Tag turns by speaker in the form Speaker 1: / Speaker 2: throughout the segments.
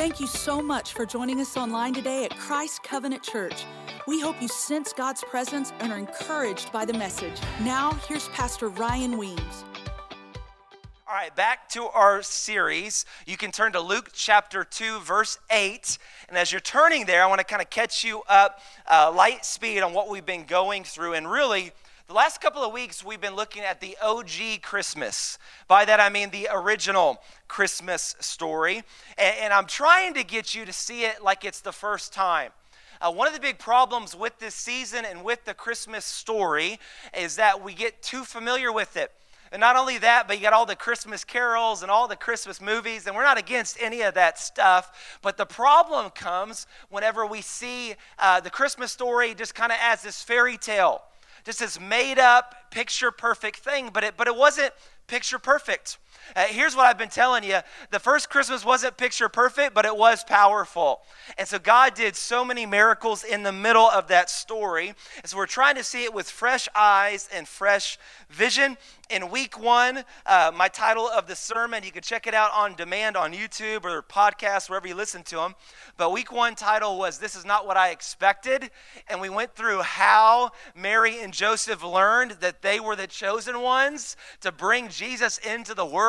Speaker 1: Thank you so much for joining us online today at Christ Covenant Church. We hope you sense God's presence and are encouraged by the message. Now, here's Pastor Ryan Weems.
Speaker 2: All right, back to our series. You can turn to Luke chapter 2, verse 8. And as you're turning there, I want to kind of catch you up uh, light speed on what we've been going through. And really, the last couple of weeks, we've been looking at the OG Christmas. By that, I mean the original Christmas story. And, I'm trying to get you to see it like it's the first time. Uh, one of the big problems with this season and with the Christmas story is that we get too familiar with it. And not only that, but you got all the Christmas carols and all the Christmas movies, and we're not against any of that stuff. But the problem comes whenever we see uh, the Christmas story just kind of as this fairy tale just this made up, picture perfect thing, but it, but it wasn't picture perfect. Uh, here's what I've been telling you the first Christmas wasn't picture perfect, but it was powerful. And so God did so many miracles in the middle of that story. And so we're trying to see it with fresh eyes and fresh vision in week one, uh, my title of the sermon, you can check it out on demand on YouTube or podcast, wherever you listen to them. But week one title was This is Not What I Expected. And we went through how Mary and Joseph learned that they were the chosen ones to bring Jesus into the world.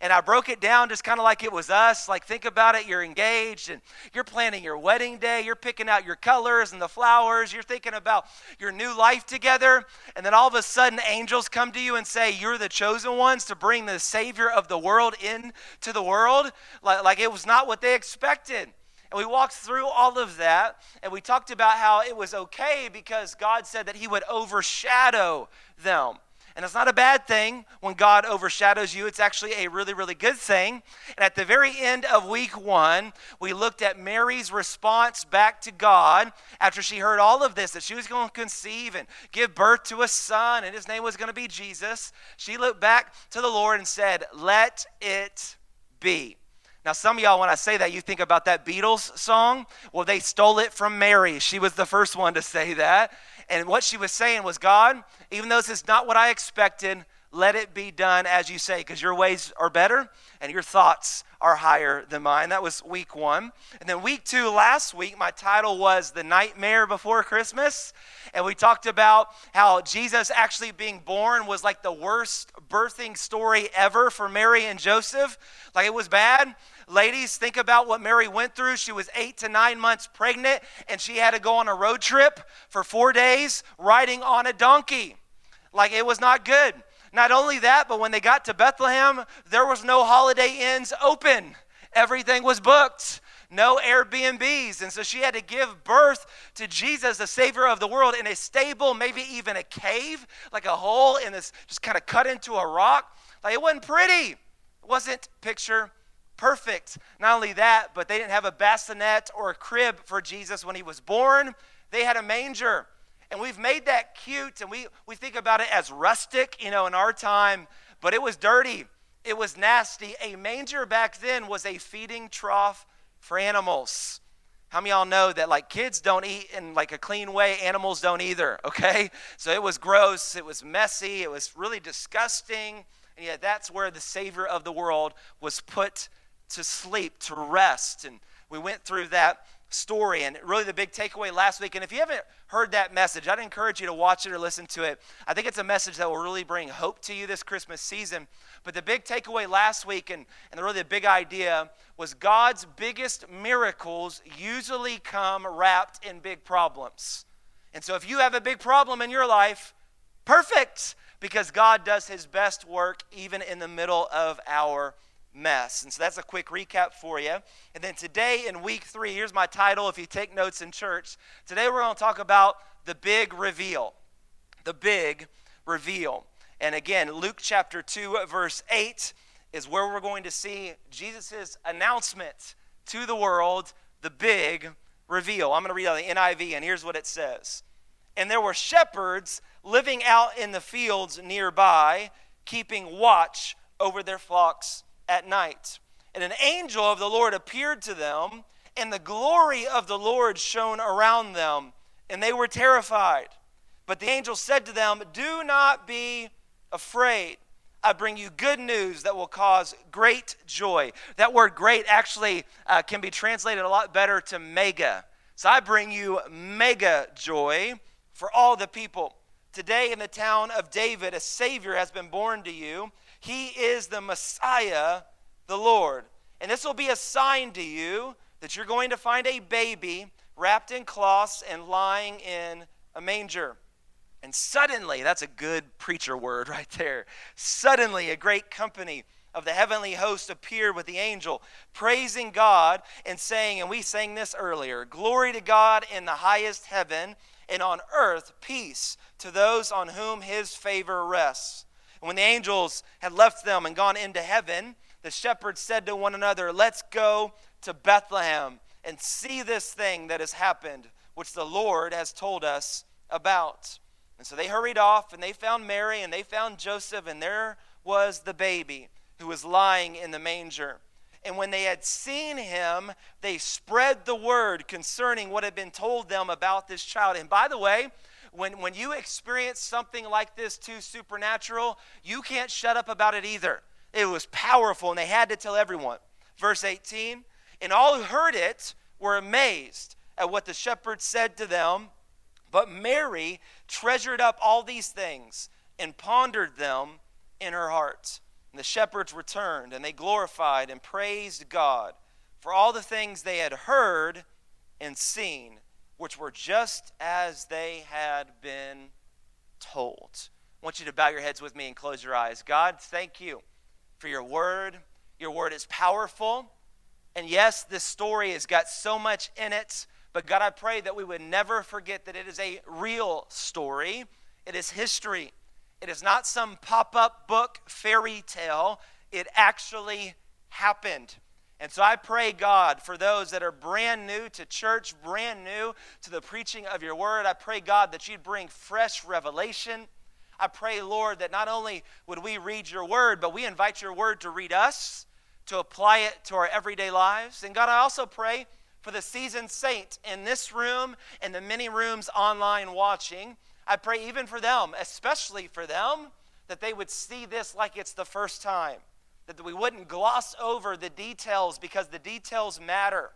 Speaker 2: And I broke it down just kind of like it was us. Like, think about it you're engaged and you're planning your wedding day, you're picking out your colors and the flowers, you're thinking about your new life together. And then all of a sudden, angels come to you and say, say you're the chosen ones to bring the Savior of the world into the world, like, like it was not what they expected. And we walked through all of that, and we talked about how it was okay because God said that He would overshadow them. And it's not a bad thing when God overshadows you. It's actually a really, really good thing. And at the very end of week one, we looked at Mary's response back to God after she heard all of this that she was going to conceive and give birth to a son, and his name was going to be Jesus. She looked back to the Lord and said, Let it be. Now, some of y'all, when I say that, you think about that Beatles song. Well, they stole it from Mary. She was the first one to say that. And what she was saying was, God, even though this is not what I expected, let it be done as you say, because your ways are better and your thoughts are higher than mine. That was week one. And then week two, last week, my title was The Nightmare Before Christmas. And we talked about how Jesus actually being born was like the worst birthing story ever for Mary and Joseph. Like it was bad. Ladies, think about what Mary went through. She was eight to nine months pregnant, and she had to go on a road trip for four days riding on a donkey. Like it was not good. Not only that, but when they got to Bethlehem, there was no Holiday Inns open. Everything was booked. No Airbnbs. And so she had to give birth to Jesus, the Savior of the world, in a stable, maybe even a cave, like a hole in this, just kind of cut into a rock. Like it wasn't pretty. It wasn't picture perfect. Not only that, but they didn't have a bassinet or a crib for Jesus when he was born. They had a manger. And we've made that cute and we, we think about it as rustic, you know, in our time, but it was dirty. It was nasty. A manger back then was a feeding trough for animals. How many y'all know that like kids don't eat in like a clean way, animals don't either, okay? So it was gross, it was messy, it was really disgusting. And yet that's where the savior of the world was put to sleep, to rest. And we went through that story. And really, the big takeaway last week, and if you haven't heard that message, I'd encourage you to watch it or listen to it. I think it's a message that will really bring hope to you this Christmas season. But the big takeaway last week, and, and really the big idea, was God's biggest miracles usually come wrapped in big problems. And so, if you have a big problem in your life, perfect, because God does his best work even in the middle of our mess. And so that's a quick recap for you. And then today in week three, here's my title if you take notes in church. Today we're going to talk about the big reveal. The big reveal. And again, Luke chapter 2, verse 8 is where we're going to see Jesus' announcement to the world, the big reveal. I'm going to read out the NIV, and here's what it says. And there were shepherds living out in the fields nearby, keeping watch over their flocks at night. And an angel of the Lord appeared to them, and the glory of the Lord shone around them, and they were terrified. But the angel said to them, Do not be afraid. I bring you good news that will cause great joy. That word great actually uh, can be translated a lot better to mega. So I bring you mega joy for all the people. Today in the town of David, a Savior has been born to you. He is the Messiah, the Lord. And this will be a sign to you that you're going to find a baby wrapped in cloths and lying in a manger. And suddenly, that's a good preacher word right there. Suddenly, a great company of the heavenly host appeared with the angel, praising God and saying, and we sang this earlier Glory to God in the highest heaven, and on earth peace to those on whom his favor rests. And when the angels had left them and gone into heaven, the shepherds said to one another, Let's go to Bethlehem and see this thing that has happened, which the Lord has told us about. And so they hurried off and they found Mary and they found Joseph, and there was the baby who was lying in the manger. And when they had seen him, they spread the word concerning what had been told them about this child. And by the way, when, when you experience something like this too supernatural, you can't shut up about it either. It was powerful, and they had to tell everyone. Verse 18 And all who heard it were amazed at what the shepherds said to them. But Mary treasured up all these things and pondered them in her heart. And the shepherds returned, and they glorified and praised God for all the things they had heard and seen, which were just as they had been told. I want you to bow your heads with me and close your eyes. God, thank you for your word. Your word is powerful. And yes, this story has got so much in it but God, I pray that we would never forget that it is a real story, it is history. It is not some pop up book fairy tale. It actually happened. And so I pray, God, for those that are brand new to church, brand new to the preaching of your word, I pray, God, that you'd bring fresh revelation. I pray, Lord, that not only would we read your word, but we invite your word to read us, to apply it to our everyday lives. And God, I also pray for the seasoned saint in this room and the many rooms online watching. I pray even for them, especially for them, that they would see this like it's the first time. That we wouldn't gloss over the details because the details matter.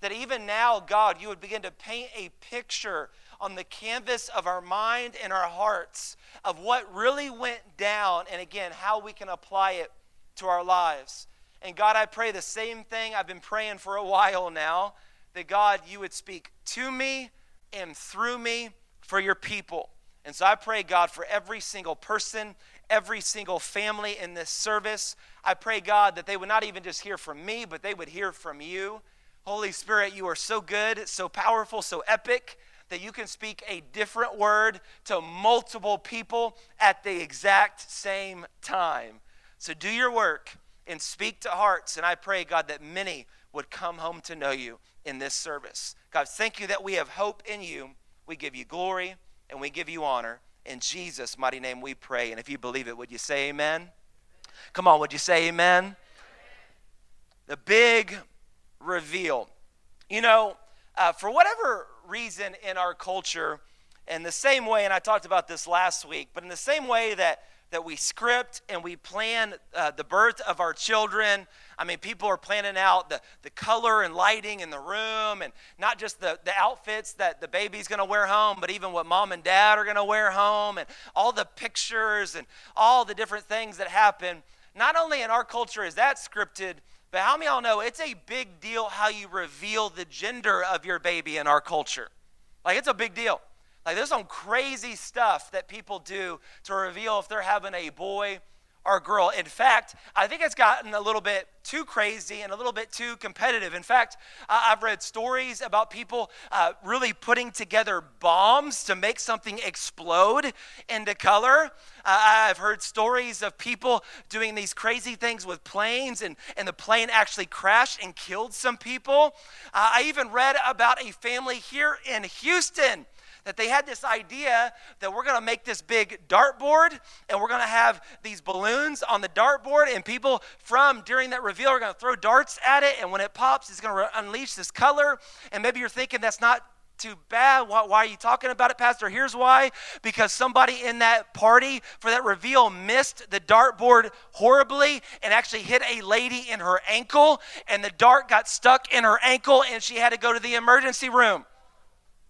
Speaker 2: That even now, God, you would begin to paint a picture on the canvas of our mind and our hearts of what really went down and again, how we can apply it to our lives. And God, I pray the same thing I've been praying for a while now that God, you would speak to me and through me for your people. And so I pray, God, for every single person, every single family in this service. I pray, God, that they would not even just hear from me, but they would hear from you. Holy Spirit, you are so good, so powerful, so epic that you can speak a different word to multiple people at the exact same time. So do your work and speak to hearts. And I pray, God, that many would come home to know you in this service. God, thank you that we have hope in you. We give you glory and we give you honor. In Jesus' mighty name we pray. And if you believe it, would you say amen? Come on, would you say amen? The big reveal. You know, uh, for whatever reason in our culture, in the same way, and I talked about this last week, but in the same way that that we script and we plan uh, the birth of our children. I mean, people are planning out the, the color and lighting in the room and not just the, the outfits that the baby's going to wear home, but even what mom and dad are going to wear home and all the pictures and all the different things that happen. Not only in our culture is that scripted, but how many of y'all know it's a big deal how you reveal the gender of your baby in our culture? Like, it's a big deal. Like there's some crazy stuff that people do to reveal if they're having a boy girl. In fact, I think it's gotten a little bit too crazy and a little bit too competitive. In fact, I've read stories about people uh, really putting together bombs to make something explode into color. Uh, I've heard stories of people doing these crazy things with planes, and, and the plane actually crashed and killed some people. Uh, I even read about a family here in Houston that they had this idea that we're going to make this big dartboard and we're going to have these balloons on the dartboard, and people from during that reveal are going to throw darts at it, and when it pops, it's going to unleash this color. And maybe you're thinking that's not
Speaker 1: too bad. Why, why, are you talking about it, Pastor? Here's why because somebody in that party for that reveal missed the dartboard horribly and actually hit a lady in her ankle, and the dart got stuck in her ankle, and she had to go to the emergency room.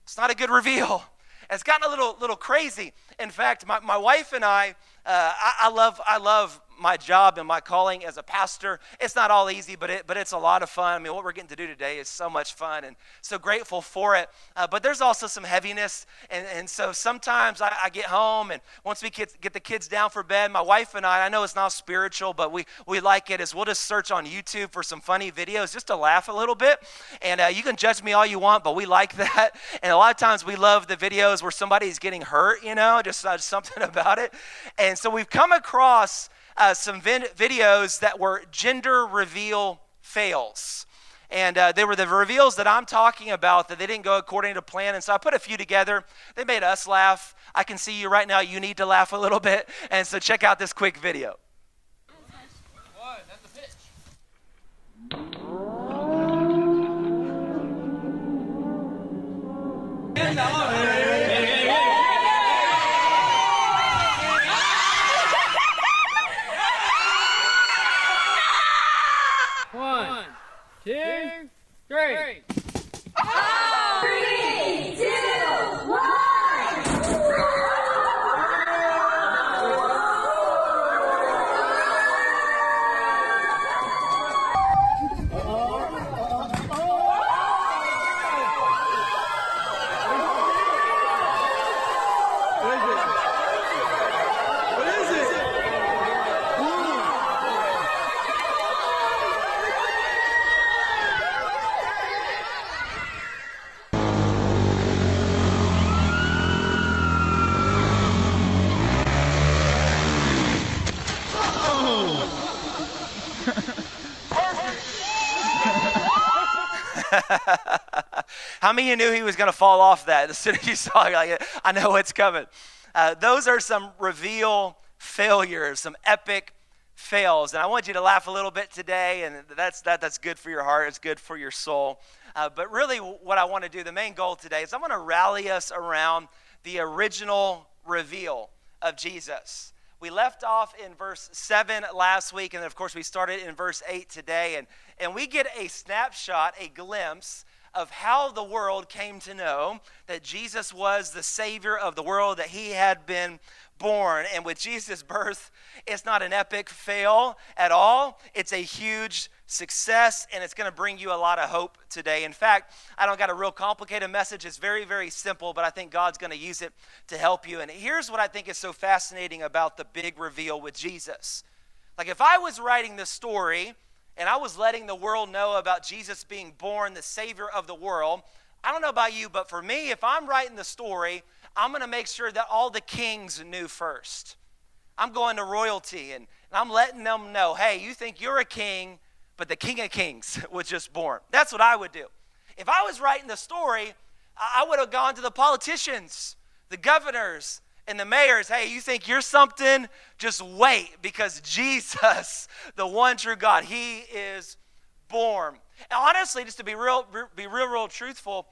Speaker 1: It's not a good reveal. It's gotten a little, little crazy. In fact, my, my wife and I, uh, I, I love, I love my job and my calling as a pastor. It's not all easy, but, it, but it's a lot of fun. I mean, what we're getting to do today is so much fun and so grateful for it. Uh, but there's also some heaviness. And, and so sometimes I, I get home, and once we get, get the kids down for bed, my wife and I, I know it's not spiritual, but we, we like it, is we'll just search on YouTube for some funny videos just to laugh a little bit. And uh, you can judge me all you want, but we like that. And a lot of times we love the videos where somebody's getting hurt, you know, just uh, something about it. And so we've come across uh, some videos that were gender reveal fails. And uh, they were the reveals that I'm talking about that they didn't go according to plan. And so I put a few together. They made us laugh. I can see you right now. You need to laugh a little bit. And so check out this quick video.
Speaker 2: How many of you knew he was going to fall off that as soon as you saw it? Like, I know it's coming. Uh, those are some reveal failures, some epic fails. And I want you to laugh a little bit today, and that's, that, that's good for your heart, it's good for your soul. Uh, but really, what I want to do, the main goal today, is I want to rally us around the original reveal of Jesus. We left off in verse 7 last week, and of course, we started in verse 8 today. And, and we get a snapshot, a glimpse of how the world came to know that Jesus was the Savior of the world, that He had been born. And with Jesus' birth, it's not an epic fail at all, it's a huge success, and it's going to bring you a lot of hope today. In fact, I don't got a real complicated message. It's very, very simple, but I think God's going to use it to help you. And here's what I think is so fascinating about the big reveal with Jesus. Like, if I was writing this story and I was letting the world know about Jesus being born, the Savior of the world, I don't know about you, but for me, if I'm writing the story, I'm going to make sure that all the kings knew first. I'm going to royalty and, and I'm letting them know hey, you think you're a king, but the King of Kings was just born. That's what I would do. If I was writing the story, I would have gone to the politicians, the governors, and the mayors, hey, you think you're something? Just wait because Jesus, the one true God, he is born. And honestly, just to be real, be real, real truthful,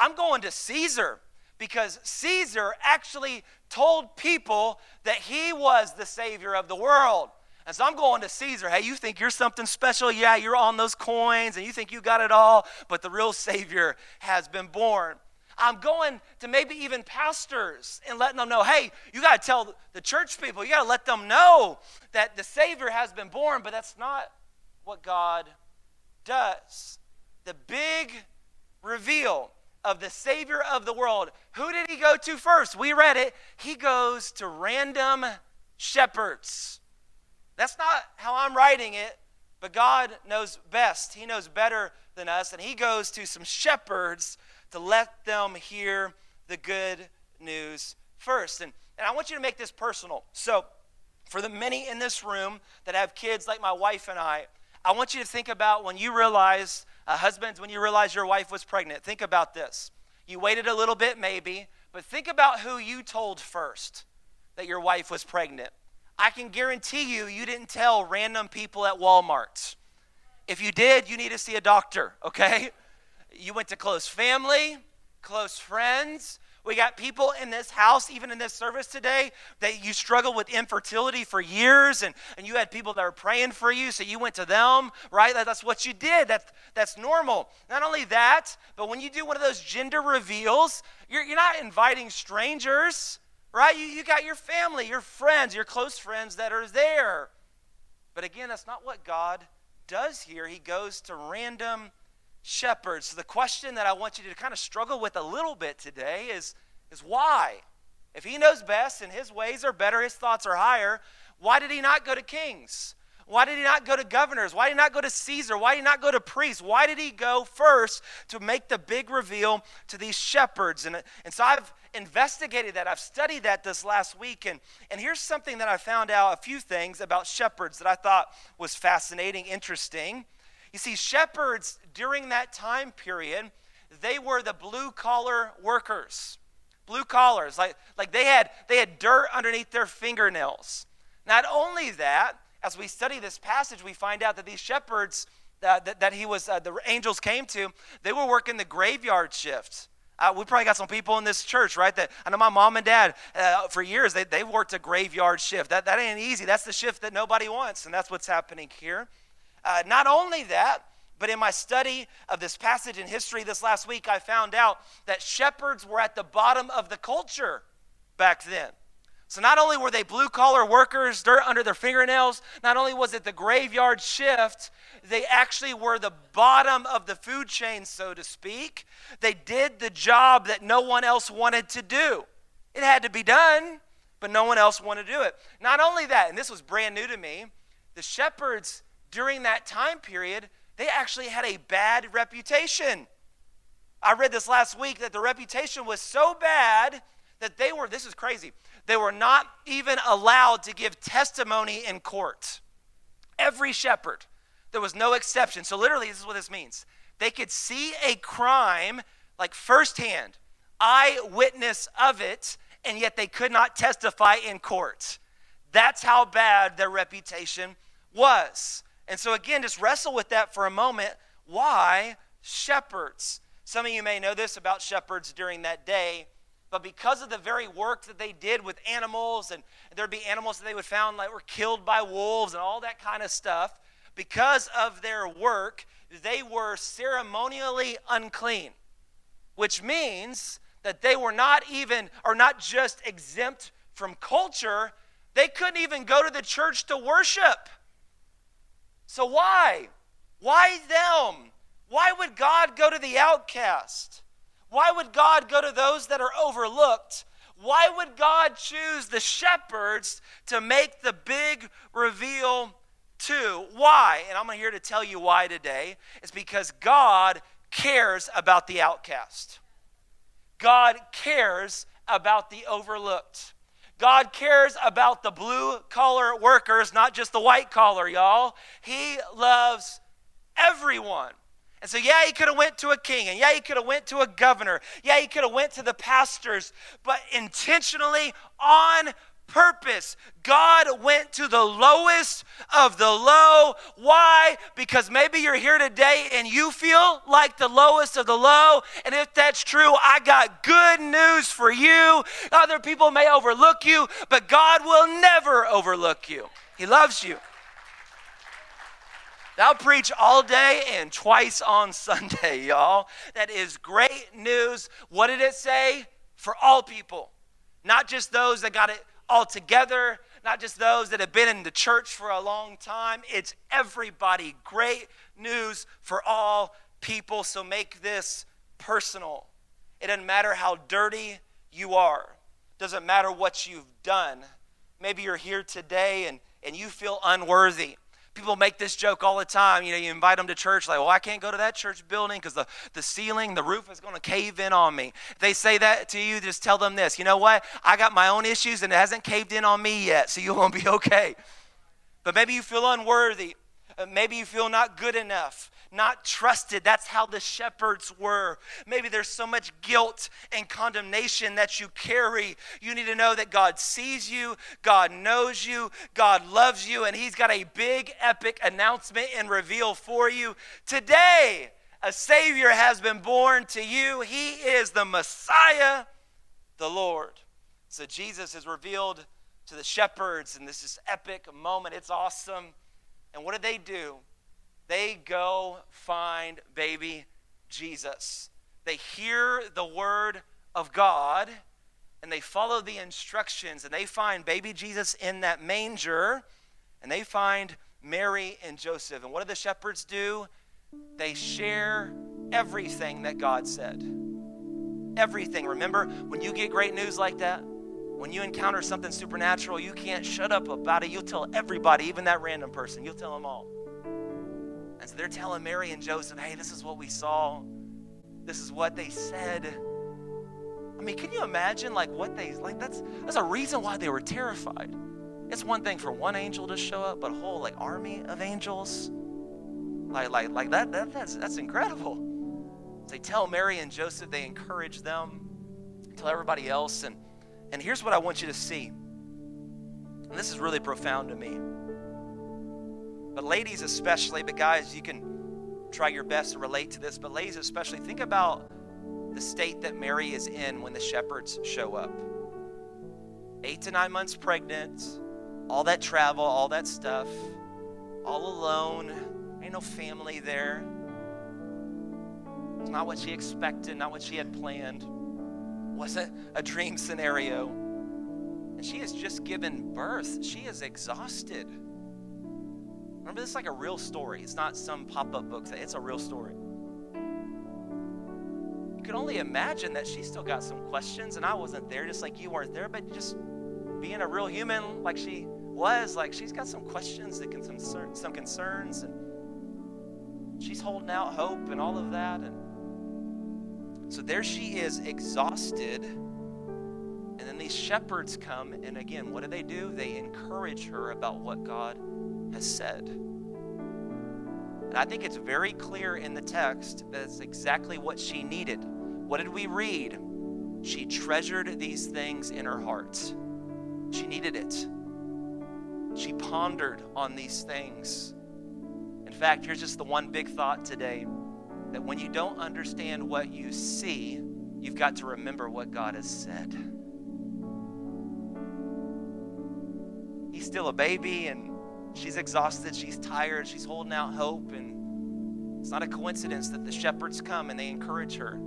Speaker 2: I'm going to Caesar because Caesar actually told people that he was the savior of the world. And so I'm going to Caesar. Hey, you think you're something special? Yeah, you're on those coins and you think you got it all, but the real Savior has been born. I'm going to maybe even pastors and letting them know hey, you got to tell the church people, you got to let them know that the Savior has been born, but that's not what God does. The big reveal of the Savior of the world, who did he go to first? We read it. He goes to random shepherds. That's not how I'm writing it, but God knows best. He knows better than us, and He goes to some shepherds to let them hear the good news first. And, and I want you to make this personal. So, for the many in this room that have kids like my wife and I, I want you to think about when you realize, uh, husbands, when you realize your wife was pregnant, think about this. You waited a little bit, maybe, but think about who you told first that your wife was pregnant. I can guarantee you, you didn't tell random people at Walmart. If you did, you need to see a doctor, okay? You went to close family, close friends. We got people in this house, even in this service today, that you struggled with infertility for years, and, and you had people that were praying for you, so you went to them, right? That's what you did. That's, that's normal. Not only that, but when you do one of those gender reveals, you're, you're not inviting strangers, right? You, you got your family, your friends, your close friends that are there. But again, that's not what God does here. He goes to random shepherds. So the question that I want you to kind of struggle with a little bit today is, is why? If he knows best and his ways are better, his thoughts are higher, why did he not go to kings? Why did he not go to governors? Why did he not go to Caesar? Why did he not go to priests? Why did he go first to make the big reveal to these shepherds? And, and so I've investigated that. I've studied that this last week. And, and here's something that I found out a few things about shepherds that I thought was fascinating, interesting. You see, shepherds during that time period, they were the blue collar workers. Blue collars, like, like they, had, they had dirt underneath their fingernails. Not only that, as we study this passage, we find out that these shepherds uh, that, that he was, uh, the angels came to, they were working the graveyard shift. Uh, we probably got some people in this church, right? That I know my mom and dad uh, for years they they worked a graveyard shift. That that ain't easy. That's the shift that nobody wants, and that's what's happening here. Uh, not only that, but in my study of this passage in history this last week, I found out that shepherds were at the bottom of the culture back then. So not only were they blue collar workers, dirt under their fingernails, not only was it the graveyard shift, they actually were the bottom of the food chain, so to speak. They did the job that no one else wanted to do. It had to be done, but no one else wanted to do it. Not only that, and this was brand new to me, the shepherds during that time period, they actually had a bad reputation. I read this last week that the reputation was so bad that they were, this is crazy, they were not even allowed to give testimony in court. Every shepherd, there was no exception. So, literally, this is what this means they could see a crime like firsthand, eyewitness of it, and yet they could not testify in court. That's how bad their reputation was. And so, again, just wrestle with that for a moment. Why shepherds? Some of you may know this about shepherds during that day, but because of the very work that they did with animals, and there'd be animals that they would found like were killed by wolves and all that kind of stuff, because of their work, they were ceremonially unclean, which means that they were not even, or not just exempt from culture, they couldn't even go to the church to worship. So why? Why them? Why would God go to the outcast? Why would God go to those that are overlooked? Why would God choose the shepherds to make the big reveal to? Why? And I'm here to tell you why today. It's because God cares about the outcast. God cares about the overlooked. God cares about the blue collar workers, not just the white collar, y'all. He loves everyone. And so yeah, he could have went to a king and yeah, he could have went to a governor. Yeah, he could have went to the pastors, but intentionally on purpose. God went to the lowest of the low. Why? Because maybe you're here today and you feel like the lowest of the low. And if that's true, I got good news for you. Other people may overlook you, but God will never overlook you. He loves you. I'll preach all day and twice on Sunday, y'all. That is great news. What did it say? For all people, not just those that got it altogether, not just those that have been in the church for a long time. It's everybody. Great news for all people. So make this personal. It doesn't matter how dirty you are, it doesn't matter what you've done. Maybe you're here today and, and you feel unworthy people make this joke all the time. You know, you invite them to church, like, well, I can't go to that church building because the, the ceiling, the roof is going to cave in on me. If they say that to you, just tell them this. You know what? I got my own issues and it hasn't caved in on me yet, so you're going to be okay. But maybe you feel unworthy. Uh, maybe you feel not good enough not trusted. That's how the shepherds were. Maybe there's so much guilt and condemnation that you carry. You need to know that God sees you, God knows you, God loves you, and He's got a big, epic announcement and reveal for you today. a Savior has been born to you. He is the Messiah, the Lord. So Jesus is revealed to the shepherds, and this is epic moment. It's awesome. And what do they do? They go find baby Jesus. They hear the word of God and they follow the instructions and they find baby Jesus in that manger and they find Mary and Joseph. And what do the shepherds do? They share everything that God said. Everything. Remember, when you get great news like that, when you encounter something supernatural, you can't shut up about it. You'll tell everybody, even that random person, you'll tell them all. And so they're telling Mary and Joseph, hey, this is what we saw. This is what they said. I mean, can you imagine like what they like that's that's a reason why they were terrified. It's one thing for one angel to show up, but a whole like army of angels. Like like like that, that that's that's incredible. They tell Mary and Joseph, they encourage them, tell everybody else, and and here's what I want you to see. And this is really profound to me. But ladies especially, but guys, you can try your best to relate to this, but ladies especially, think about the state that Mary is in when the shepherds show up. Eight to nine months pregnant, all that travel, all that stuff, all alone, ain't no family there. It's not what she expected, not what she had planned. Wasn't a dream scenario. And she has just given birth. She is exhausted. Remember, this is like a real story. It's not some pop up book. It's a real story You can only imagine that she still got some questions, and I wasn't there, just like you weren't there, but just being a real human like she was, like she's got some questions that can some some concerns, and she's holding out hope and all of that, and so there she is, exhausted. And then these shepherds come, and again, what do they do? They encourage her about what God has said. And I think it's very clear in the text that it's exactly what she needed. What did we read? She treasured these things in her heart. She needed it. She pondered on these things. In fact, here's just the one big thought today that when you don't understand what you see, you've got to remember what God has said. He's still a baby and she's exhausted, she's tired, she's holding out hope, and it's not a coincidence that the shepherds come and they encourage her.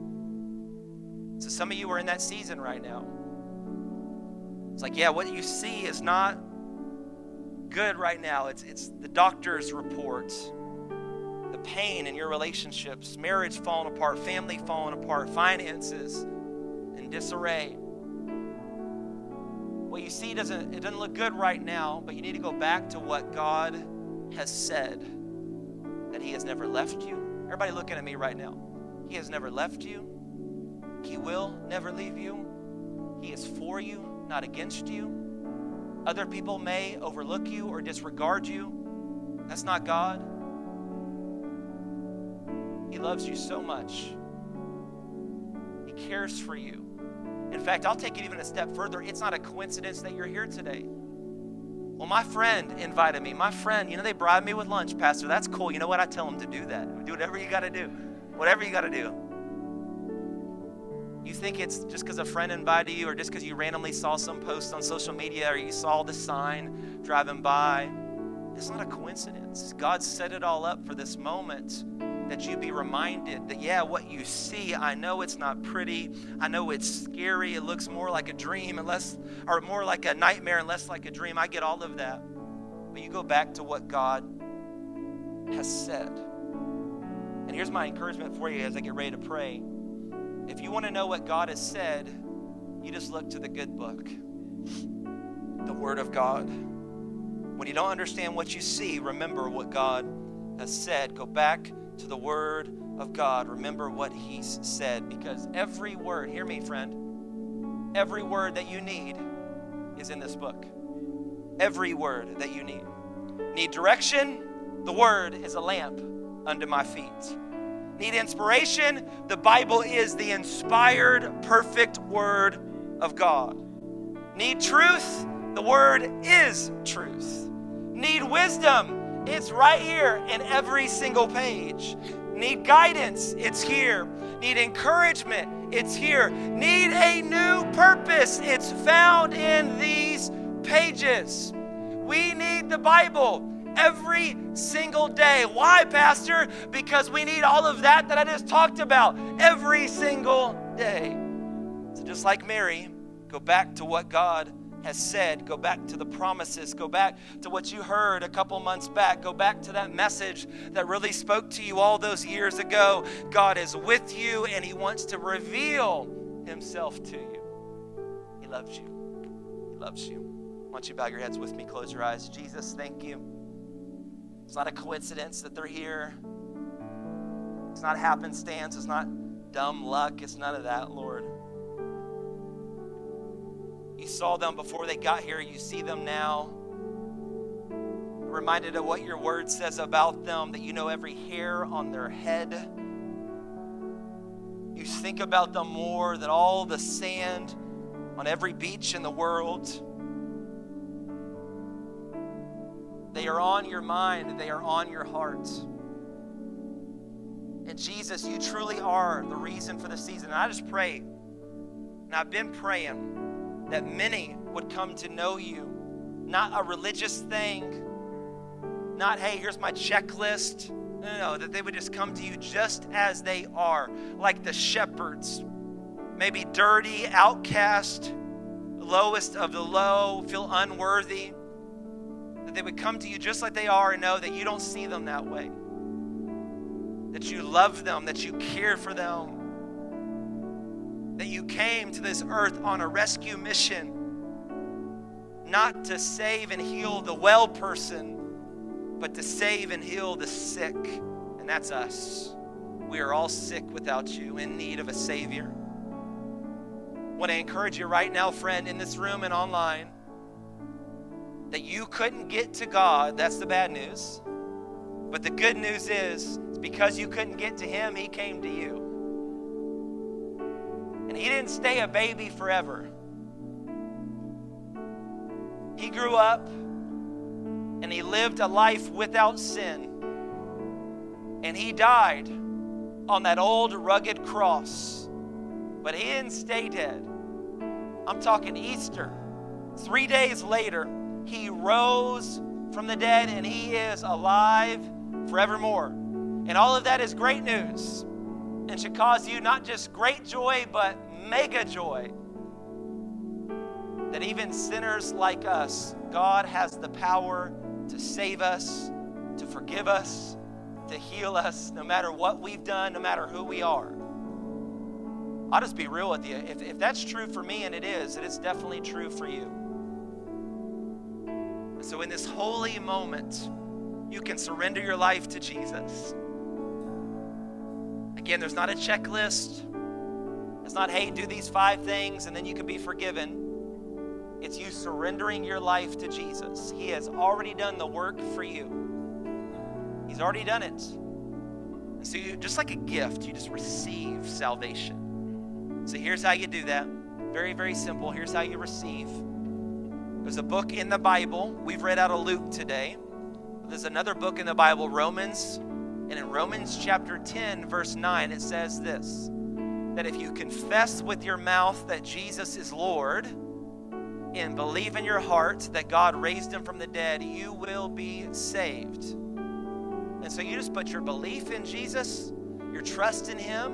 Speaker 2: So some of you are in that season right now. It's like, yeah, what you see is not good right now. It's, it's the doctor's report, the pain in your relationships, marriage falling apart, family falling apart, finances in disarray. What you see doesn't it doesn't look good right now, but you need to go back to what God has said that He has never left you. Everybody looking at me right now. He has never left you. He will never leave you. He is for you, not against you. Other people may overlook you or disregard you. That's not God. He loves you so much. He cares for you. In fact, I'll take it even a step further. It's not a coincidence that you're here today. Well, my friend invited me. My friend, you know, they bribed me with lunch, Pastor. That's cool. You know what? I tell them to do that. Do whatever you got to do. Whatever you got to do. You think it's just because a friend invited you or just because you randomly saw some post on social media or you saw the sign driving by. It's not a coincidence. God set it all up for this moment that you be reminded that, yeah, what you see, I know it's not pretty. I know it's scary. It looks more like a dream and less, or more like a nightmare and less like a dream. I get all of that. But you go back to what God has said. And here's my encouragement for you as I get ready to pray. If you want to know what God has said, you just look to the good book, the Word of God. When you don't understand what you see, remember what God has said. Go back to the Word of God. Remember what He's said because every word, hear me, friend, every word that you need is in this book. Every word that you need. Need direction? The Word is a lamp under my feet. Need inspiration? The Bible is the inspired, perfect Word of God. Need truth? The Word is truth. Need wisdom? It's right here in every single page. Need guidance? It's here. Need encouragement? It's here. Need a new purpose? It's found in these pages. We need the Bible every single day. Why, Pastor? Because we need all of that that I just talked about every single day. So, just like Mary, go back to what God has said. Go back to the promises. Go back to what you heard a couple months back. Go back to that message that really spoke to you all those years ago. God is with you and He wants to reveal Himself to you. He loves you. He loves you. Why don't you bow your heads with me? Close your eyes. Jesus, thank you. It's not a coincidence that they're here. It's not happenstance. It's not dumb luck. It's none of that, Lord. You saw them before they got here. You see them now. reminded of what your word says about them, that you know every hair on their head. You think about them more than all the sand on every beach in the world. They are on your mind, they are on your heart. And Jesus, you truly are the reason for the season. And I just pray, and I've been praying that many would come to know you. Not a religious thing, not, hey, here's my checklist. No, no, no, that they would just come to you just as they are, like the shepherds. Maybe dirty, outcast, lowest of the low, feel unworthy. That they would come to you just like they are and know that you don't see them that way. That you love them, that you care for them, that you came to this earth on a rescue mission, not to save and heal the well person, but to save and heal the sick. And that's us. We are all sick without you, in need of a Savior. I encourage you right now, friend, in this room and online, that you couldn't get to God. That's the bad news. But the good news is, because you couldn't get to Him, He came to you. And he didn't stay a baby forever. He grew up and he lived a life without sin. And he died on that old rugged cross. But he didn't stay dead. I'm talking Easter. Three days later, he rose from the dead and he is alive forevermore. And all of that is great news and should cause you not just great joy, but mega joy. That even sinners like us, God has the power to save us, to forgive us, to heal us, no matter what we've done, no matter who we are. I'll just be real with you. If, if that's true for me, and it is, it is definitely true for you. so, in this holy moment, you can surrender your life to Jesus. Again, there's not a checklist. It's not, hey, do these five things and then you can be forgiven. It's you surrendering your life to Jesus. He has already done the work for you, He's already done it. And so, you, just like a gift, you just receive salvation. So, here's how you do that. Very, very simple. Here's how you receive. There's a book in the Bible. We've read out of Luke today. There's another book in the Bible, Romans and in Romans chapter 10, verse 9, it says this that if you confess with your mouth that Jesus is Lord and believe in your heart that God raised him from the dead, you will be saved. And so you just put your belief in Jesus, your trust in him,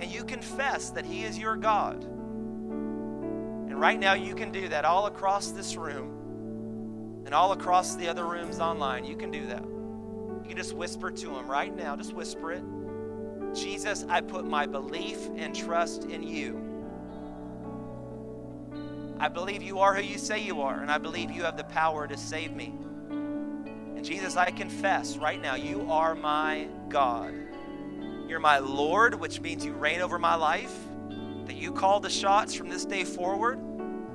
Speaker 2: and you confess that he is your God. And right now you can do that all across this room and all across the other rooms online. You can do that. You can just whisper to him right now. Just whisper it. Jesus, I put my belief and trust in you. I believe you are who you say you are, and I believe you have the power to save me. And Jesus, I confess right now, you are my God. You're my Lord, which means you reign over my life, that you call the shots from this day forward,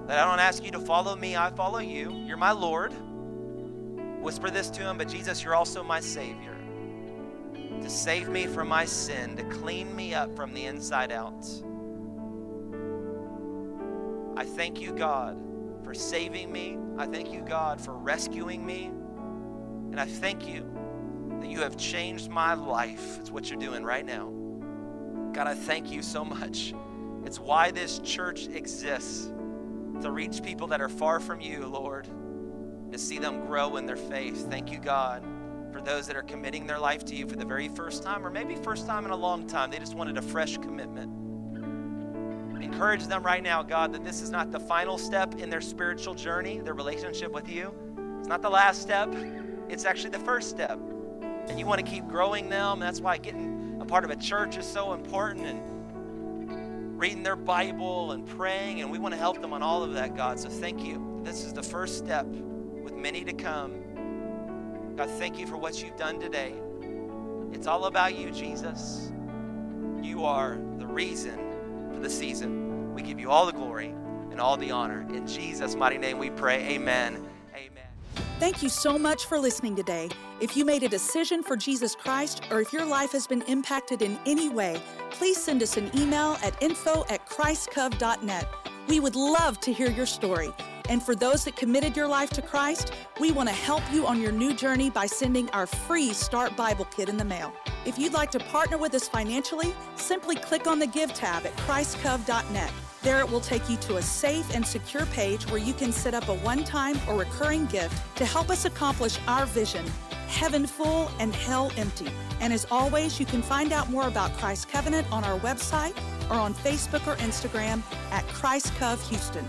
Speaker 2: that I don't ask you to follow me, I follow you. You're my Lord. Whisper this to him, but Jesus, you're also my Savior. To save me from my sin, to clean me up from the inside out. I thank you, God, for saving me. I thank you, God, for rescuing me. And I thank you that you have changed my life. It's what you're doing right now. God, I thank you so much. It's why this church exists to reach people that are far from you, Lord, to see them grow in their faith. Thank you, God, for those that are committing their life to you for the very first time, or maybe first time in a long time. They just wanted a fresh commitment. Encourage them right now, God, that this is not the final step in their spiritual journey, their relationship with you. It's not the last step, it's actually the first step. And you want to keep growing them. That's why getting a part of a church is so important and reading their Bible and praying. And we want to help them on all of that, God. So thank you. This is the first step many to come. God, thank you for what you've done today. It's all about you, Jesus. You are the reason for the season. We give you all the glory and all the honor. In Jesus' mighty name we pray. Amen. Amen.
Speaker 1: Thank you so much for listening today. If you made a decision for Jesus Christ or if your life has been impacted in any way, please send us an email at info at christcov.net. We would love to hear your story. And for those that committed your life to Christ, we want to help you on your new journey by sending our free Start Bible Kit in the mail. If you'd like to partner with us financially, simply click on the Give tab at christcov.net. There it will take you to a safe and secure page where you can set up a one time or recurring gift to help us accomplish our vision heaven full and hell empty. And as always, you can find out more about Christ Covenant on our website or on Facebook or Instagram at Christ Houston.